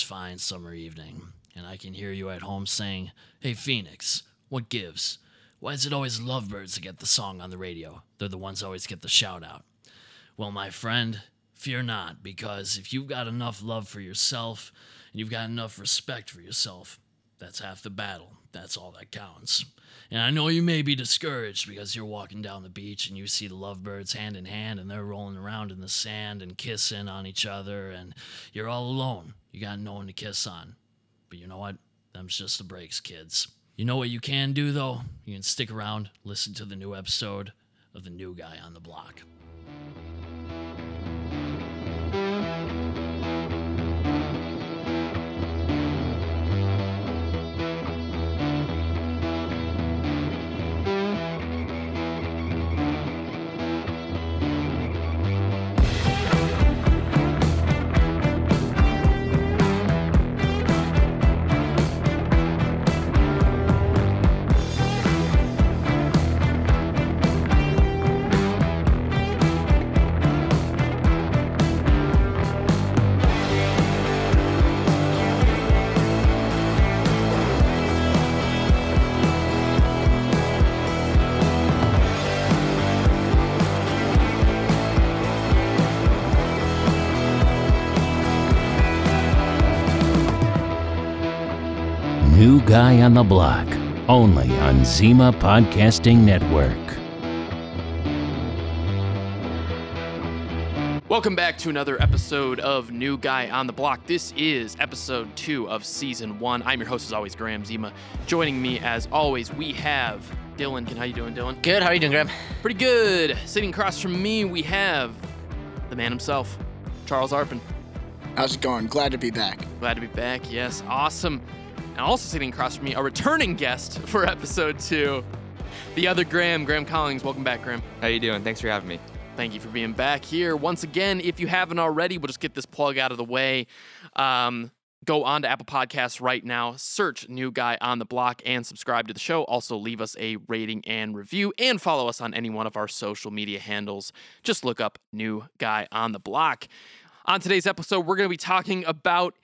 this fine summer evening, and I can hear you at home saying, Hey, Phoenix, what gives? Why is it always lovebirds that get the song on the radio? They're the ones always get the shout out. Well, my friend, fear not, because if you've got enough love for yourself and you've got enough respect for yourself, that's half the battle. That's all that counts. And I know you may be discouraged because you're walking down the beach and you see the lovebirds hand in hand and they're rolling around in the sand and kissing on each other and you're all alone. You got no one to kiss on. But you know what? Them's just the breaks, kids. You know what you can do though? You can stick around, listen to the new episode of The New Guy on the Block. Guy on the Block, only on Zima Podcasting Network. Welcome back to another episode of New Guy on the Block. This is episode two of season one. I'm your host, as always, Graham Zima. Joining me, as always, we have Dylan. How you doing, Dylan? Good. How are you doing, Graham? Pretty good. Sitting across from me, we have the man himself, Charles Arpin. How's it going? Glad to be back. Glad to be back. Yes, awesome. And also sitting across from me, a returning guest for episode two, the other Graham, Graham Collins. Welcome back, Graham. How you doing? Thanks for having me. Thank you for being back here. Once again, if you haven't already, we'll just get this plug out of the way. Um, go on to Apple Podcasts right now, search New Guy on the Block, and subscribe to the show. Also, leave us a rating and review, and follow us on any one of our social media handles. Just look up New Guy on the Block. On today's episode, we're going to be talking about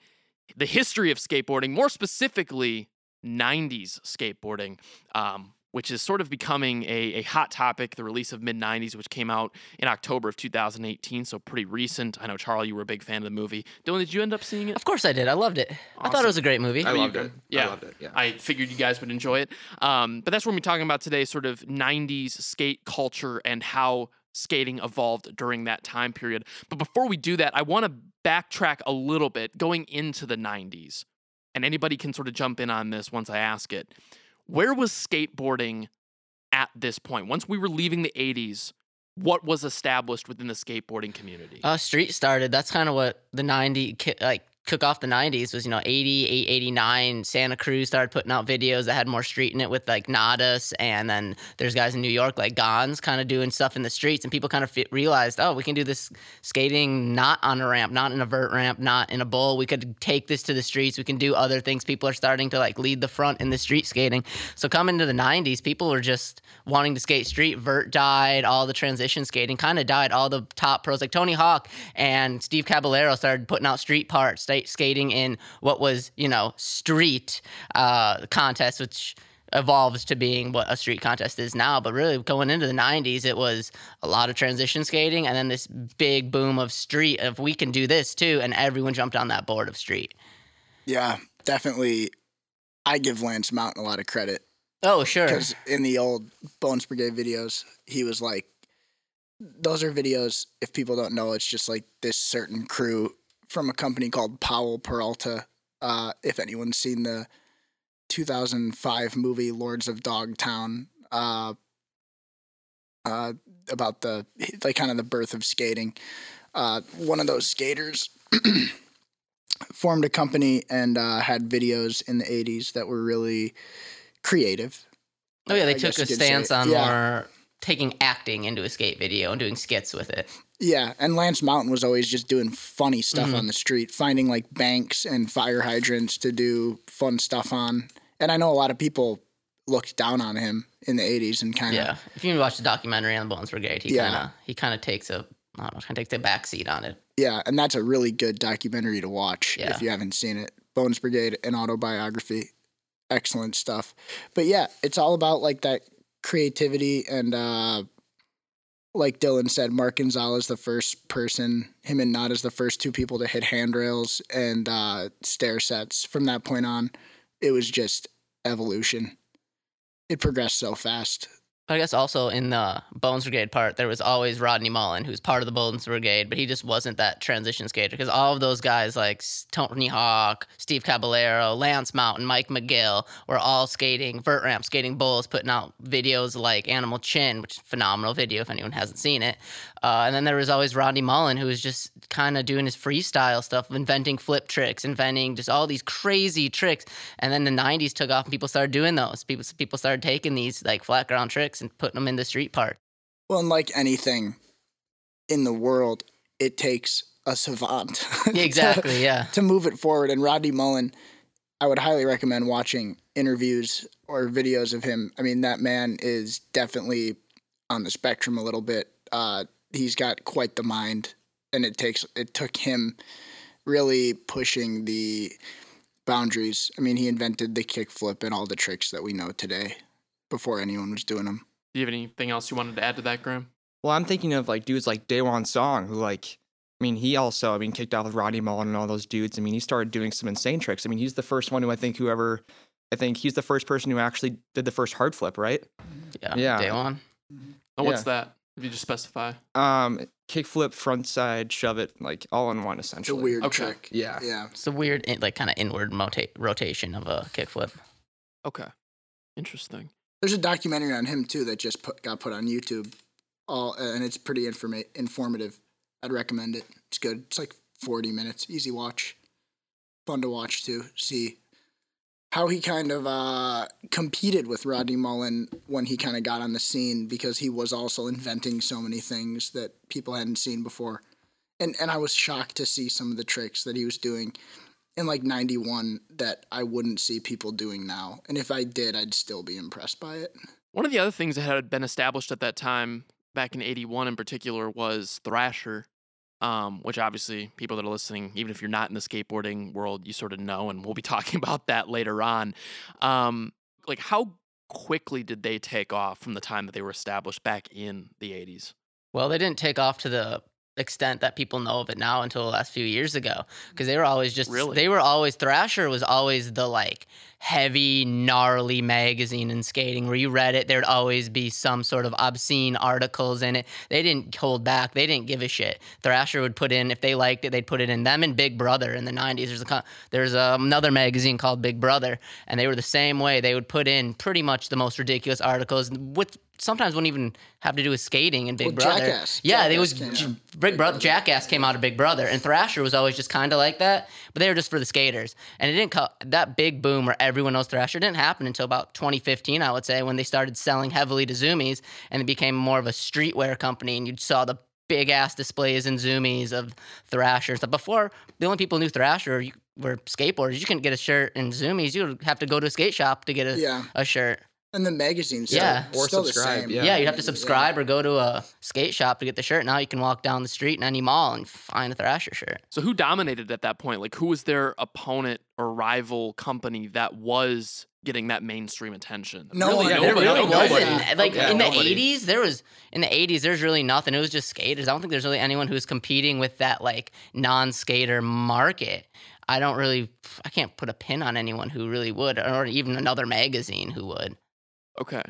the history of skateboarding, more specifically, 90s skateboarding. Um, which is sort of becoming a, a hot topic, the release of mid 90s, which came out in October of 2018, so pretty recent. I know, Charlie, you were a big fan of the movie. Dylan, did you end up seeing it? Of course I did. I loved it. I thought it was a great movie. I you loved good? it. Yeah. I loved it. Yeah. I figured you guys would enjoy it. Um, but that's what we're talking about today sort of 90s skate culture and how skating evolved during that time period. But before we do that, I want to backtrack a little bit going into the 90s. And anybody can sort of jump in on this once I ask it. Where was skateboarding at this point? Once we were leaving the 80s, what was established within the skateboarding community? Uh, street started. That's kind of what the 90 ki- like took off the 90s was you know 88 89 santa cruz started putting out videos that had more street in it with like Natas and then there's guys in new york like Gonz kind of doing stuff in the streets and people kind of fi- realized oh we can do this skating not on a ramp not in a vert ramp not in a bowl we could take this to the streets. We can do other things. People are starting to like lead the front in the street skating. So coming to the 90s people were just wanting to skate street. Vert died all the transition skating kind of died all the top pros. Like tony hawk and steve caballero started putting out street parts. Sta- skating in what was you know street uh, contest which evolves to being what a street contest is now but really going into the 90s it was a lot of transition skating and then this big boom of street of we can do this too and everyone jumped on that board of street Yeah, definitely. I give Lance Mountain a lot of credit oh sure because in the old Bones Brigade videos, he was like, those are videos. If people don't know, it's just like this certain crew from a company called Powell Peralta. Uh, if anyone's seen the 2005 movie Lords of Dogtown, uh, uh, about the like kind of the birth of skating, uh, one of those skaters formed a company and uh, had videos in the 80s that were really creative. oh yeah they I took a you could say. stance on Yeah. more taking acting into a skate video and doing skits with it Yeah, and Lance Mountain was always just doing funny stuff Mhm. on the street, finding like banks and fire hydrants to do fun stuff on. And I know a lot of people looked down on him in the 80s and kind of Yeah, if you watch the documentary on the Bones Brigade, he Yeah. kind of he kind of takes a I don't know, kind of takes a back seat on it. Yeah, and that's a really good documentary to watch Yeah. if you haven't seen it. Bones Brigade, an autobiography, excellent stuff. But yeah, it's all about like that creativity and uh like Dylan said, Mark Gonzalez, the first person, him and Natas the first two people to hit handrails and uh, stair sets. From that point on, it was just evolution. It progressed so fast. I guess also in the Bones Brigade part, there was always Rodney Mullen, who's part of the Bones Brigade, but he just wasn't that transition skater because all of those guys like Tony Hawk, Steve Caballero, Lance Mountain, Mike McGill were all skating vert ramp, skating bulls, putting out videos like Animal Chin, which is phenomenal video if anyone hasn't seen it. Uh, and then there was always Rodney Mullen, who was just kind of doing his freestyle stuff, inventing flip tricks, inventing just all these crazy tricks. And then the '90s took off, and people started doing those. People people started taking these like flat ground tricks and putting them in the street part. Well, and like anything in the world, it takes a savant. Exactly. Yeah. to move it forward. And Rodney Mullen, I would highly recommend watching interviews or videos of him. I mean, that man is definitely on the spectrum a little bit. Uh, he's got quite the mind, and it takes it took him really pushing the boundaries. I mean, he invented the kickflip and all the tricks that we know today before anyone was doing them. Do you have anything else you wanted to add to that, Graham? Well, I'm thinking of like dudes like Daewon Song, who like, I mean, he also, I mean, kicked off with Rodney Mullen and all those dudes. I mean, he started doing some insane tricks. I mean, he's the first one who I think whoever, I think he's the first person who actually did the first hard flip, right? Yeah. Yeah. Daewon. Oh, what's Yeah. that? If you just specify. Um, kick flip, front side, shove it, like all in one It's a weird Okay. trick. Yeah. Yeah. It's a weird, like, kind of inward mota- rotation of a kickflip. Okay. Interesting. There's a documentary on him too that just put, got put on YouTube, all and it's pretty informa- informative. I'd recommend it. It's good. It's like 40 minutes, easy watch, fun to watch too. See how he kind of uh, competed with Rodney Mullen when he kind of got on the scene because he was also inventing so many things that people hadn't seen before, and and I was shocked to see some of the tricks that he was doing in like 91 that I wouldn't see people doing now. And if I did, I'd still be impressed by it. One of the other things that had been established at that time, back in 81 in particular, was Thrasher, um, which obviously people that are listening, even if you're not in the skateboarding world, you sort of know, and we'll be talking about that later on. Um, like, how quickly did they take off from the time that they were established back in the 80s? Well, they didn't take off to the extent that people know of it now until the last few years ago. Because they were always just Really? they were always Thrasher was always the like heavy gnarly magazine in skating. Where you read it there'd always be some sort of obscene articles in it. They didn't hold back. They didn't give a shit. Thrasher would put in if they liked it they'd put it in them and Big Brother in the 90s there's a there's um, another magazine called Big Brother and they were the same way. They would put in pretty much the most ridiculous articles with sometimes wouldn't even have to do with skating and Big Well, Brother Jackass. yeah, they was J- Big Brother. Jackass came out of Big Brother, and Thrasher was always just kind of like that, but they were just for the skaters. And it didn't co- that big boom where everyone knows Thrasher didn't happen until about 2015, I would say, when they started selling heavily to Zumiez, and it became more of a streetwear company, and you saw the big ass displays and Zumiez of Thrasher stuff. Before, the only people who knew Thrasher you- were skateboarders. You couldn't get a shirt in Zumiez. You would have to go to a skate shop to get a, Yeah. a shirt. And the magazine's Yeah. still, Or still subscribe. Yeah. Yeah, you'd have to subscribe or go to a skate shop to get the shirt. Now you can walk down the street in any mall and find a Thrasher shirt. So, who dominated at that point? Like, who was their opponent or rival company that was getting that mainstream attention? No really one. There nobody. really Okay. wasn't. Like Okay. in the Nobody. '80s, there was in the '80s. There's really nothing. It was just skaters. I don't think there's really anyone who's competing with that like non-skater market. I don't really. I can't put a pin on anyone who really would, or even another magazine who would. Okay.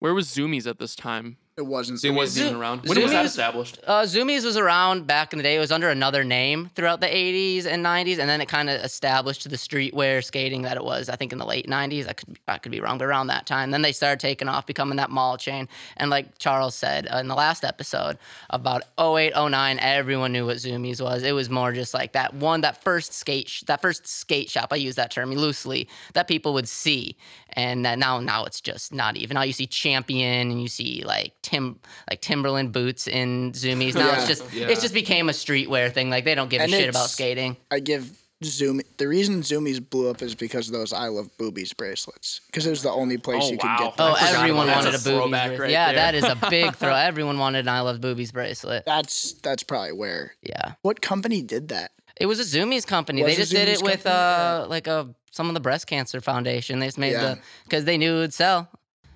Where was Zumiez at this time? It wasn't. It wasn't even around. When was that established? Uh, Zumiez was around back in the day. It was under another name throughout the 80s and 90s, and then it kind of established the streetwear skating that it was. I think in the late 90s. I could I could be wrong, but around that time, then they started taking off, becoming that mall chain. And like Charles said uh, in the last episode about 08, 09, everyone knew what Zumiez was. It was more just like that one, that first skate, sh- that first skate shop. I use that term loosely that people would see, and that now now it's just not even. Now you see Champion and you see like Tim like Timberland boots in Zumiez. Now Yeah. it's just Yeah. it's just became a streetwear thing. Like they don't give And a shit about skating. I give Zoom. The reason Zumiez blew up is because of those I love boobies bracelets. Because it was the only place Oh, you could get. I Oh, them. forgot everyone that. wanted a That's a boobies right yeah, there. that is a big throw. Everyone wanted an I love boobies bracelet. That's that's probably where. Yeah. What company did that? It was a Zumiez company. Was they just did it with company? uh like a some of the breast cancer foundation. They just made Yeah. the because they knew it would sell.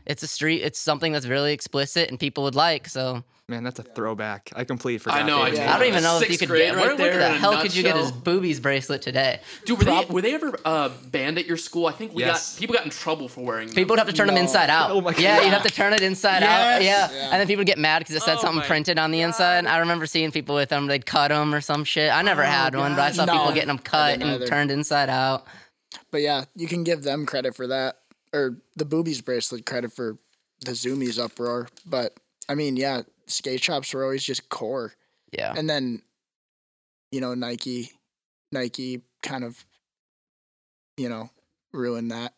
It's a street. It's something that's really explicit and people would like. So Man, that's a throwback. I completely forgot. I know, I they did. did I don't even know if you could grade get. right Where, where there the hell could you get his boobies bracelet today? Dude, were they were they ever uh, banned at your school? I think we Yes. got people got in trouble for wearing them. People would have to turn them inside out. Oh my god. Yeah, you'd have to turn it inside out. Yeah. Yeah. and then people would get mad because it said Oh something printed on the inside. I remember seeing people with them. They'd cut them or some shit. I never Oh, had one, but I gosh. saw people getting them cut and either. turned inside out. But yeah, you can give them credit for that, or the boobies bracelet credit for the Zumiez uproar. But I mean, yeah, skate shops were always just core, Yeah. and then, you know, Nike, Nike kind of, you know, ruined that.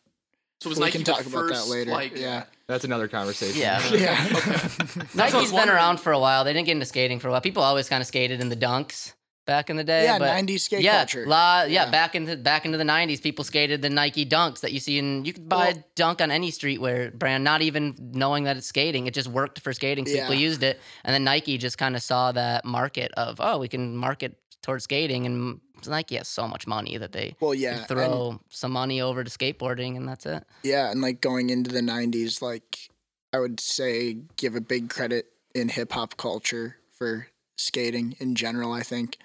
so was we Nike can the talk about that later. Like, Yeah, That's another conversation. Yeah. yeah. was Nike's been around for a while. They didn't get into skating for a while. People always kind of skated in the dunks back in the day. yeah, but 90s skate yeah, culture. la- yeah, Yeah. back into back into the '90s, people skated the Nike Dunks that you see, and you could buy a dunk on any streetwear brand, not even knowing that it's skating. It just worked for skating, so people used it, and then Nike just kind of saw that market of oh, we can market towards skating, and Nike has so much money that they well, yeah, and- throw some money over to skateboarding, and that's it. Yeah, and like going into the '90s, like I would say, give a big credit in hip hop culture for skating in general. I think,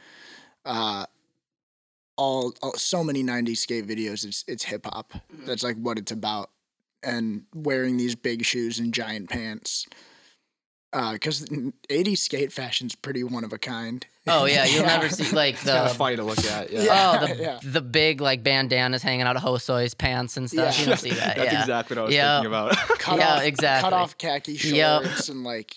uh, all, all so many '90s skate videos, it's it's hip hop. That's like what it's about, and wearing these big shoes and giant pants. Because '80s skate fashion's pretty one of a kind. Oh yeah, you'll never see like It's kind of the. funny to look at. Yeah. Yeah. Oh, the, yeah. the big like bandanas hanging out of Hosoi's pants and stuff. Yeah. You don't see that. That's yeah. exactly what I was Yeah. thinking about. cut Yeah, off, exactly. Cut off khaki Yep. shorts and like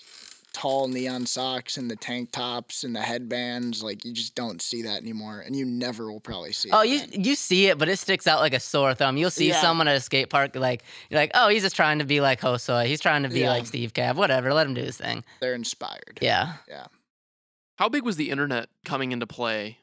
tall neon socks and the tank tops and the headbands. Like you just don't see that anymore, and you never will probably see. Oh, it you again. you see it, but it sticks out like a sore thumb. You'll see Yeah. someone at a skate park like you're like, oh, he's just trying to be like Hosoi. He's trying to be Yeah. like Steve Cav. Whatever, let him do his thing. they're inspired. Yeah. Yeah. How big was the internet coming into play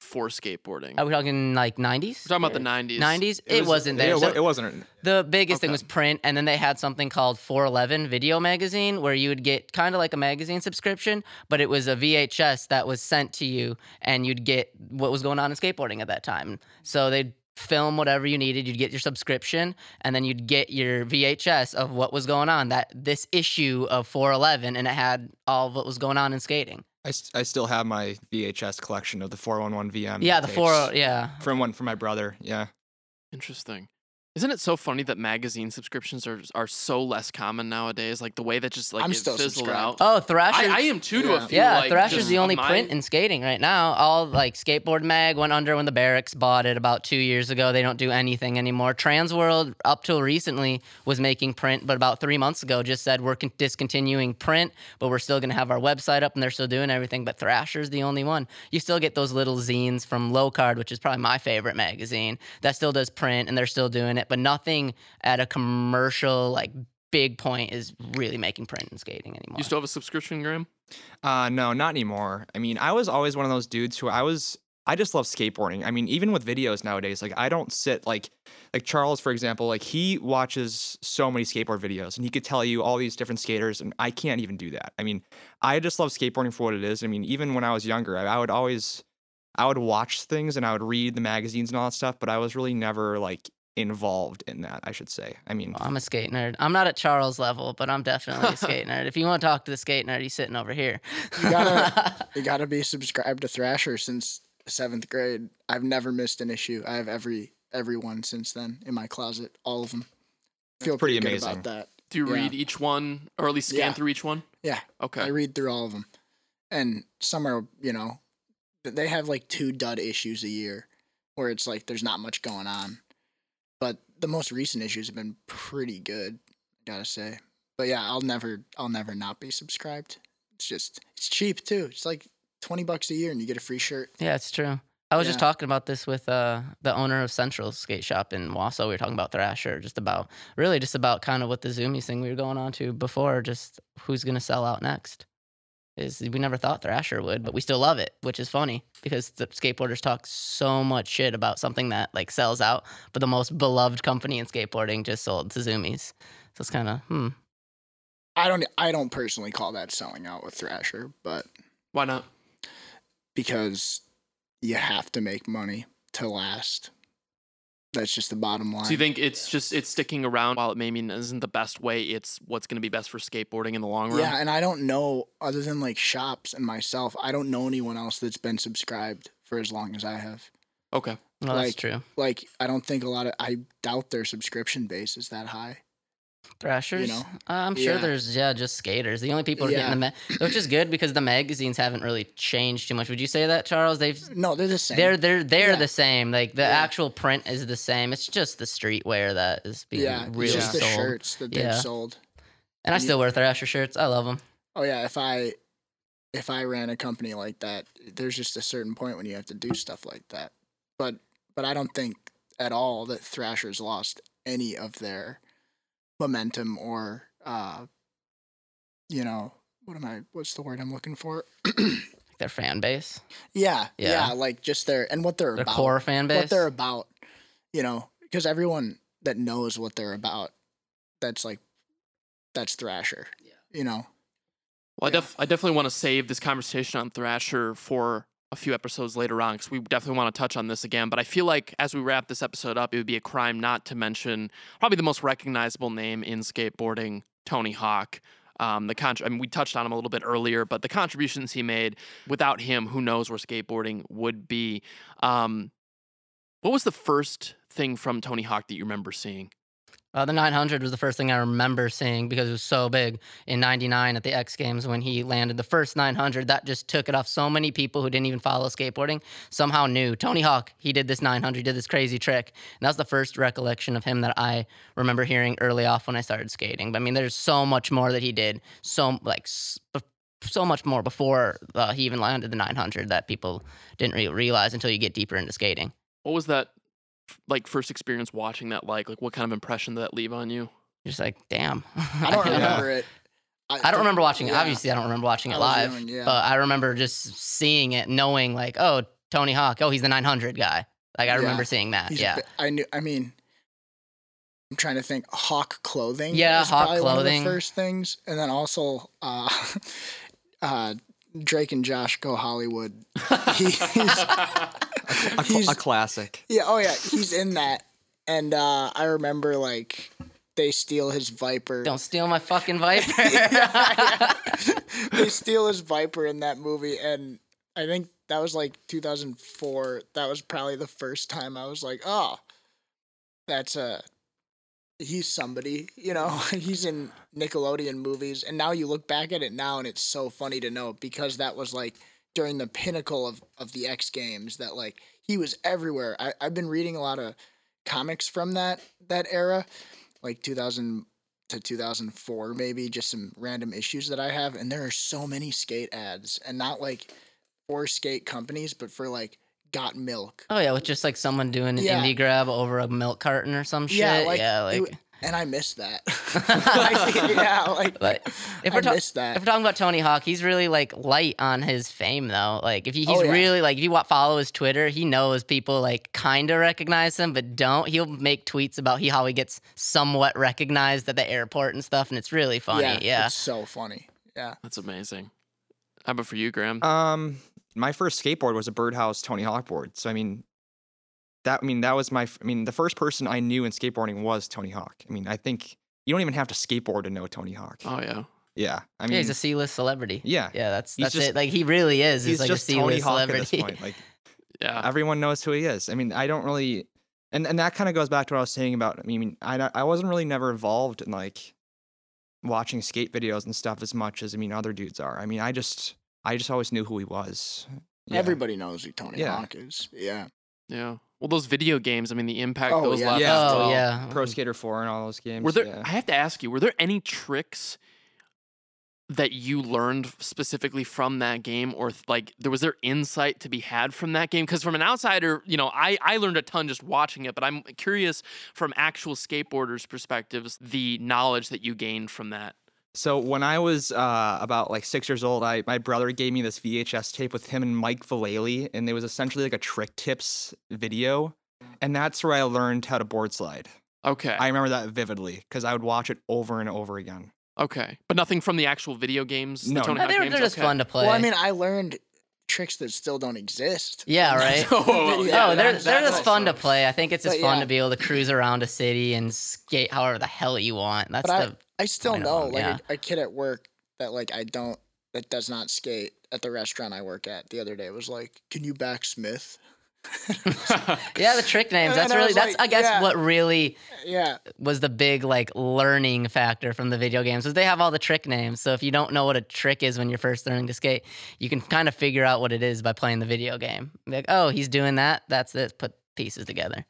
for skateboarding? Are we talking like 90s? We're talking about the '90s. 90s? It, was- wasn't there. it, So it wasn't. the biggest thing Okay. was print, and then they had something called 411 Video Magazine, where you would get kind of like a magazine subscription, but it was a VHS that was sent to you, and you'd get what was going on in skateboarding at that time. So they'd film whatever you needed. You'd get your subscription, and then you'd get your VHS of what was going on. That this issue of 411, and it had all of what was going on in skating. I, s- I still have my VHS collection of the 411 VM. yeah, the tapes four. Oh, yeah. From one from my brother. Yeah. Interesting. Isn't it so funny that magazine subscriptions are are so less common nowadays? Like the way that just like I'm it still fizzled subscribed. out. Oh, Thrasher. I, I am too to a Yeah. few. Yeah, like, Thrasher's just the only my- print in skating right now. All like Skateboard Mag went under when the Berrics bought it about two years ago. They don't do anything anymore. Transworld, up till recently, was making print, but about three months ago just said we're con- discontinuing print, but we're still going to have our website up and they're still doing everything. But Thrasher's the only one. You still get those little zines from Low Card, which is probably my favorite magazine, that still does print and they're still doing it, but nothing at a commercial, like, big point is really making print and skating anymore. You still have a subscription, Graham? Uh, no, not anymore. I mean, I was always one of those dudes who I was. I just love skateboarding. I mean, even with videos nowadays, like I don't sit like, like Charles, for example, like he watches so many skateboard videos and he could tell you all these different skaters, and I can't even do that. I mean, I just love skateboarding for what it is. I mean, even when I was younger, I, I would always, I would watch things and I would read the magazines and all that stuff, but I was really never like involved in that. I should say. I mean, I'm a skate nerd. I'm not at Charles level, but I'm definitely a skate nerd. If you want to talk to the skate nerd, he's sitting over here. You gotta you gotta be subscribed to Thrasher since seventh grade. I've never missed an issue. I have every every one since then in my closet, all of them. Feel pretty pretty, amazing. good about that. Do you Yeah. read each one, or at least scan Yeah. through each one? Yeah, Okay. I read through all of them, and some are you know, they have like two dud issues a year, where it's like there's not much going on, but the most recent issues have been pretty good, gotta say. But yeah, I'll never I'll never not be subscribed. It's just it's cheap too. It's like twenty bucks a year, and you get a free shirt. yeah, it's true. I was just talking about this with uh, the owner of Central Skate Shop in Wausau. We were talking about Thrasher, just about really just about kind of what the Zumiez thing we were going on to before, just who's gonna sell out next. Is we never thought Thrasher would, but we still love it, which is funny because the skateboarders talk so much shit about something that like sells out, but the most beloved company in skateboarding just sold Suzumi's. So it's kind of hmm. I don't I don't personally call that selling out with Thrasher, but Why not? because you have to make money to last. That's just the bottom line. So you think it's just it's sticking around while it maybe isn't the best way, it's what's going to be best for skateboarding in the long run? Yeah, and I don't know other than like shops and myself, I don't know anyone else that's been subscribed for as long as I have. Okay. Well, that's true. Like I don't think a lot of I doubt their subscription base is that high. Thrashers. know? Uh, I'm sure Yeah. there's yeah, just skaters. The only people who are getting the ma- which is good because the magazines haven't really changed too much. Would you say that, Charles? They've No, they're the same. they're they're they're Yeah. the same. Like the Yeah. actual print is the same. It's just the streetwear that is being yeah, really just the sold. shirts that they've Yeah. sold. And I still wear Thrasher shirts. I love them. Oh yeah, if I if I ran a company like that, there's just a certain point when you have to do stuff like that. But but I don't think at all that Thrasher's lost any of their momentum or uh you know, what am I what's the word I'm looking for? Their fan base, yeah, Yeah. yeah, like just their and what they're their about. core fan base. what they're about, you know, because everyone that knows what they're about, that's like that's Thrasher. Yeah. You know. Well, I, def- I definitely want to save this conversation on Thrasher for a few episodes later on because we definitely want to touch on this again. But I feel like as we wrap this episode up, it would be a crime not to mention probably the most recognizable name in skateboarding, Tony Hawk. Um, the contr- I mean, we touched on him a little bit earlier, but the contributions he made, without him, who knows where skateboarding would be. Um, what was the first thing from Tony Hawk that you remember seeing? Uh, the 900 was the first thing I remember seeing because it was so big in 99 at the X Games when he landed the first 900. That just took it off. So many people who didn't even follow skateboarding somehow knew Tony Hawk, he did this 900, he did this crazy trick. And that was the first recollection of him that I remember hearing early off when I started skating. But I mean, there's so much more that he did, so like so much more before uh, he even landed the 900 that people didn't realize until you get deeper into skating. What was that like first experience watching that like? Like what kind of impression did that leave on you? Just like, damn. I don't Yeah. remember it. I don't remember watching it. Obviously, I don't remember watching it live. young, yeah. But I remember just seeing it, knowing like, oh, Tony Hawk. Oh, he's the 900 guy. Like I Yeah. remember seeing that. He's yeah. bi- I knew. I mean, I'm trying to think. Hawk clothing. Yeah, was Hawk probably One of clothing. the first things, and then also uh, uh, Drake and Josh go Hollywood. He's, A, cl- He's- a classic. yeah. Oh yeah. He's in that, and uh, I remember like they steal his Viper. Don't steal my fucking Viper. they steal his Viper in that movie, and I think that was like 2004. That was probably the first time I was like, oh, that's a. He's somebody, you know. He's in Nickelodeon movies, and now you look back at it now, and it's so funny to know because that was like during the pinnacle of of the X Games. That like he was everywhere. I, I've been reading a lot of comics from that that era, like 2000 to 2004 maybe just some random issues that i have and there are so many skate ads and not like for skate companies but for like got milk oh yeah, with just like someone doing an Yeah. indie grab over a milk carton or some shit. yeah Yeah, like, like. it and i miss that Like, yeah like But if I we're, ta- miss that. if we're talking about Tony Hawk, he's really like light on his fame though. Like if he, he's Oh, yeah. really like if you follow his Twitter, he knows people like kind of recognize him, but don't. He'll make tweets about he how he gets somewhat recognized at the airport and stuff, and it's really funny. yeah, Yeah, it's so funny yeah That's amazing. How about for you, Graham? Um, my first skateboard was a Birdhouse Tony Hawk board. So I mean, that I mean that was my. f- I mean, the first person I knew in skateboarding was Tony Hawk. I mean, I think you don't even have to skateboard to know Tony Hawk. oh yeah. Yeah, I mean, yeah, he's a C-list celebrity. yeah, Yeah, that's that's just- it. Like he really is. He's, he's like just a Tony C-list at celebrity. this point. Like Yeah. everyone knows who he is. I mean, I don't really, and and that kind of goes back to what I was saying about. I mean, I I wasn't really never involved in like watching skate videos and stuff as much as I mean other dudes are. I mean, I just I just always knew who he was. Yeah. everybody knows who tony Yeah. hawk is yeah Yeah. Well, those video games. I mean, the impact Oh, those yeah. left. Yeah. Oh well. yeah. Pro Skater 4 and all those games. Were there? yeah. I have to ask you. Were there any tricks that you learned specifically from that game, or like there was there insight to be had from that game? Because from an outsider, you know, I I learned a ton just watching it, but I'm curious from actual skateboarders' perspectives, the knowledge that you gained from that So when I was uh, about like six years old, I my brother gave me this VHS tape with him and Mike Vallely, and it was essentially like a trick tips video, and that's where I learned how to board slide. Okay. I remember that vividly because I would watch it over and over again. okay. But nothing from the actual video games. the No, Tony no. They're, games? they're just Okay. fun to play. Well, I mean, I learned tricks that still don't exist. yeah, right. Oh, yeah, oh, they're that- they're that's just fun to play. I think it's just But fun yeah. to be able to cruise around a city and skate however the hell you want. That's But I, the I still know, like yeah. a, a kid at work that like I don't that does not skate at the restaurant I work at the other day was like, "Can you back Smith?" yeah the trick names. That's really was that's like, I guess yeah. what really Yeah, was the big like learning factor from the video games was they have all the trick names. So if you don't know what a trick is when you're first learning to skate, you can kind of figure out what it is by playing the video game. Like, oh, he's doing that. That's it. Put pieces together.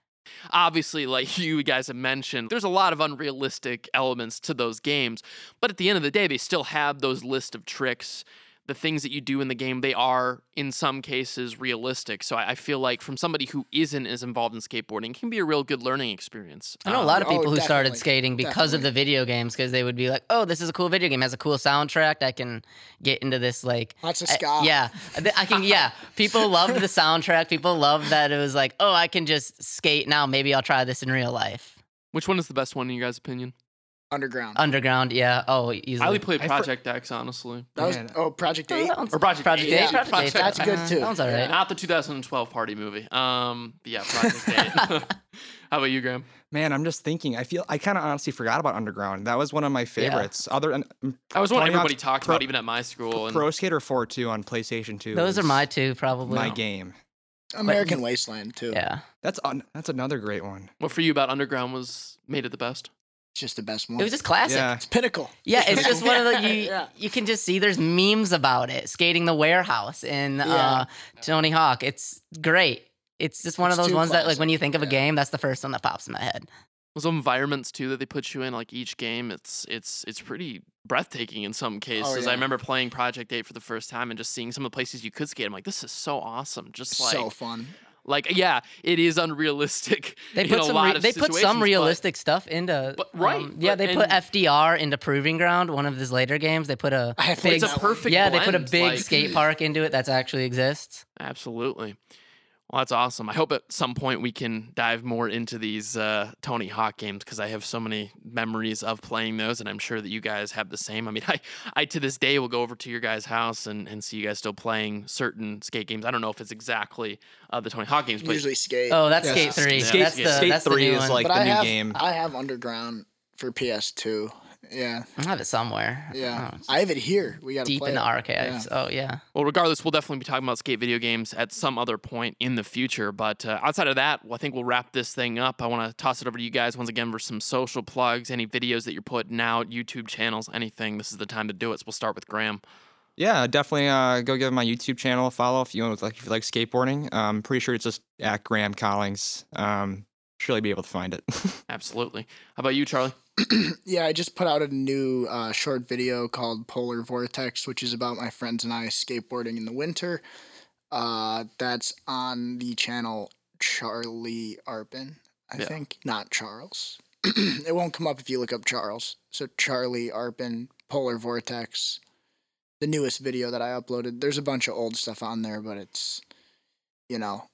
obviously, like you guys have mentioned, there's a lot of unrealistic elements to those games. But at the end of the day, they still have those list of tricks. The things that you do in the game, they are in some cases realistic. So I, I feel like from somebody who isn't as involved in skateboarding, it can be a real good learning experience. I know a Um, lot of oh, people who started skating because of the video games because they would be like, "Oh, this is a cool video game. It has a cool soundtrack. I can get into this like lots of I- ska. yeah, I can. Yeah, people loved the soundtrack. People loved that it was like, oh, I can just skate now. Maybe I'll try this in real life. Which one is the best one in your guys' opinion? Underground. Underground, yeah. Oh, easily. I only played I fr- Project X, honestly. that was Man. oh Project Oh, Eight. that one's- Or Project Project Eight. Eight. Yeah, Project Project Eight. That's good too. Sounds alright. Not the 2012 party movie. Um, but yeah, Project 8. How about you, Graham? Man, I'm just thinking. I feel I kind of honestly forgot about Underground. That was one of my favorites. Other than That was one Tony Hawk's everybody talked Pro- about, even at my school. And Pro Skater 4 2 on PlayStation 2. Those are my two, probably. my game. American Wasteland too. Yeah. That's un- that's another great one. what for you about Underground was made it the best? It's just the best one. It was just classic. Yeah. it's pinnacle. Yeah, it's just one of the you, Yeah. you can just see there's memes about it. Skating the warehouse in uh, Tony Hawk. It's great. It's just one of those too ones that like when you think of a game, that's the first one that pops in my head. Those environments too that they put you in, like each game, it's it's it's pretty breathtaking in some cases. yeah. I remember playing Project 8 for the first time and just seeing some of the places you could skate. I'm like, this is so awesome. Just like so fun. Like yeah, it is unrealistic. They put a some lot re- they put some but- realistic stuff into But- right, um, yeah, but- they put FDR into Proving Ground, one of his later games. They put a I big It's a perfect yeah, they put a big like- skate park into it that actually exists. Absolutely. Well, that's awesome. I hope at some point we can dive more into these uh, Tony Hawk games because I have so many memories of playing those, and I'm sure that you guys have the same. I mean, I, I to this day will go over to your guys' house and, and see you guys still playing certain skate games. I don't know if it's exactly uh, the Tony Hawk games, but Usually skate. Oh, that's Yeah. Skate Three. Skate- that's the Skate that's the 3 new is one. like but the I new have game. I have Underground for PS2. Yeah, I have it somewhere. yeah. Oh, I have it here. We got deep play in the it. archives. Oh yeah. Well, regardless, we'll definitely be talking about skate video games at some other point in the future. But uh, outside of that, well, I think we'll wrap this thing up. I want to toss it over to you guys once again for some social plugs, any videos that you're putting out, YouTube channels, anything. This is the time to do it. So we'll start with Graham. Yeah, definitely uh, go give my YouTube channel a follow if you like if you like skateboarding. I'm pretty sure it's just at Graham Collings. Um, surely be able to find it. Absolutely. How about you, Charlie? Yeah, I just put out a new uh, short video called Polar Vortex, which is about my friends and I skateboarding in the winter. Uh, that's on the channel Charlie Arpin, I Yeah. think, not Charles. it won't come up if you look up Charles. So Charlie Arpin, Polar Vortex, the newest video that I uploaded. There's a bunch of old stuff on there, but it's, you know,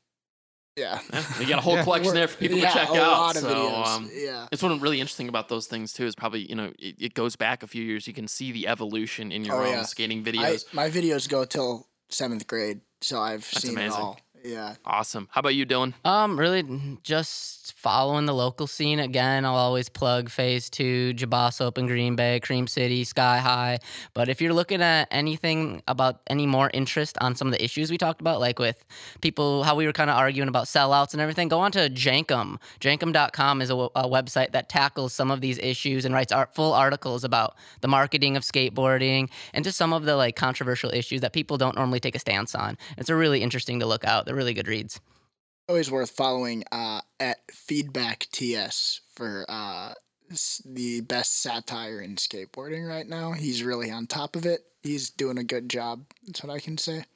yeah. Yeah, you got a whole Yeah. collection there for people yeah, to check out. so, um, yeah. it's one really interesting about those things too. Is probably you know it, it goes back a few years. You can see the evolution in your Oh, own skating I, videos. my videos go till seventh grade, so I've That's seen amazing. it all. Yeah. awesome. How about you, Dylan? Um, really just following the local scene again. I'll always plug Phase Two, Jabas Open Green Bay, Cream City, Sky High. But if you're looking at anything about any more interest on some of the issues we talked about, like with people, how we were kind of arguing about sellouts and everything, go on to Jenkem. Jenkem.com is a website that tackles some of these issues and writes art, full articles about the marketing of skateboarding and just some of the like controversial issues that people don't normally take a stance on. It's a really interesting to look out. They're really good reads. Always worth following uh, at Feedback TS for uh, the best satire in skateboarding right now. He's really on top of it. He's doing a good job. That's what I can say.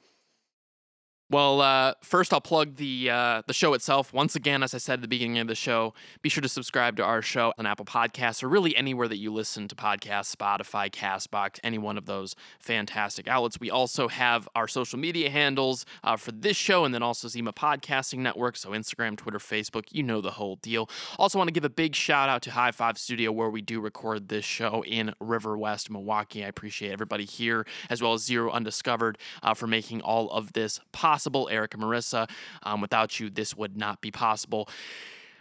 Well, uh, first I'll plug the uh, the show itself. Once again, as I said at the beginning of the show, be sure to subscribe to our show on Apple Podcasts or really anywhere that you listen to podcasts, Spotify, Castbox, any one of those fantastic outlets. We also have our social media handles uh, for this show and then also Zima Podcasting Network, so Instagram, Twitter, Facebook, you know the whole deal. Also want to give a big shout out to High Five Studio where we do record this show in River West, Milwaukee. I appreciate everybody here as well as Zero Undiscovered uh, for making all of this possible possible. Eric and Marissa, um, without you, this would not be possible.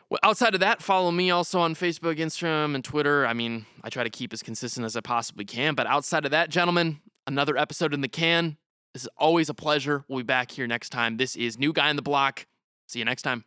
Well, outside of that, follow me also on Facebook, Instagram, and Twitter. I mean, I try to keep as consistent as I possibly can. But outside of that, gentlemen, another episode in the can. This is always a pleasure. We'll be back here next time. This is New Guy in the Block. See you next time.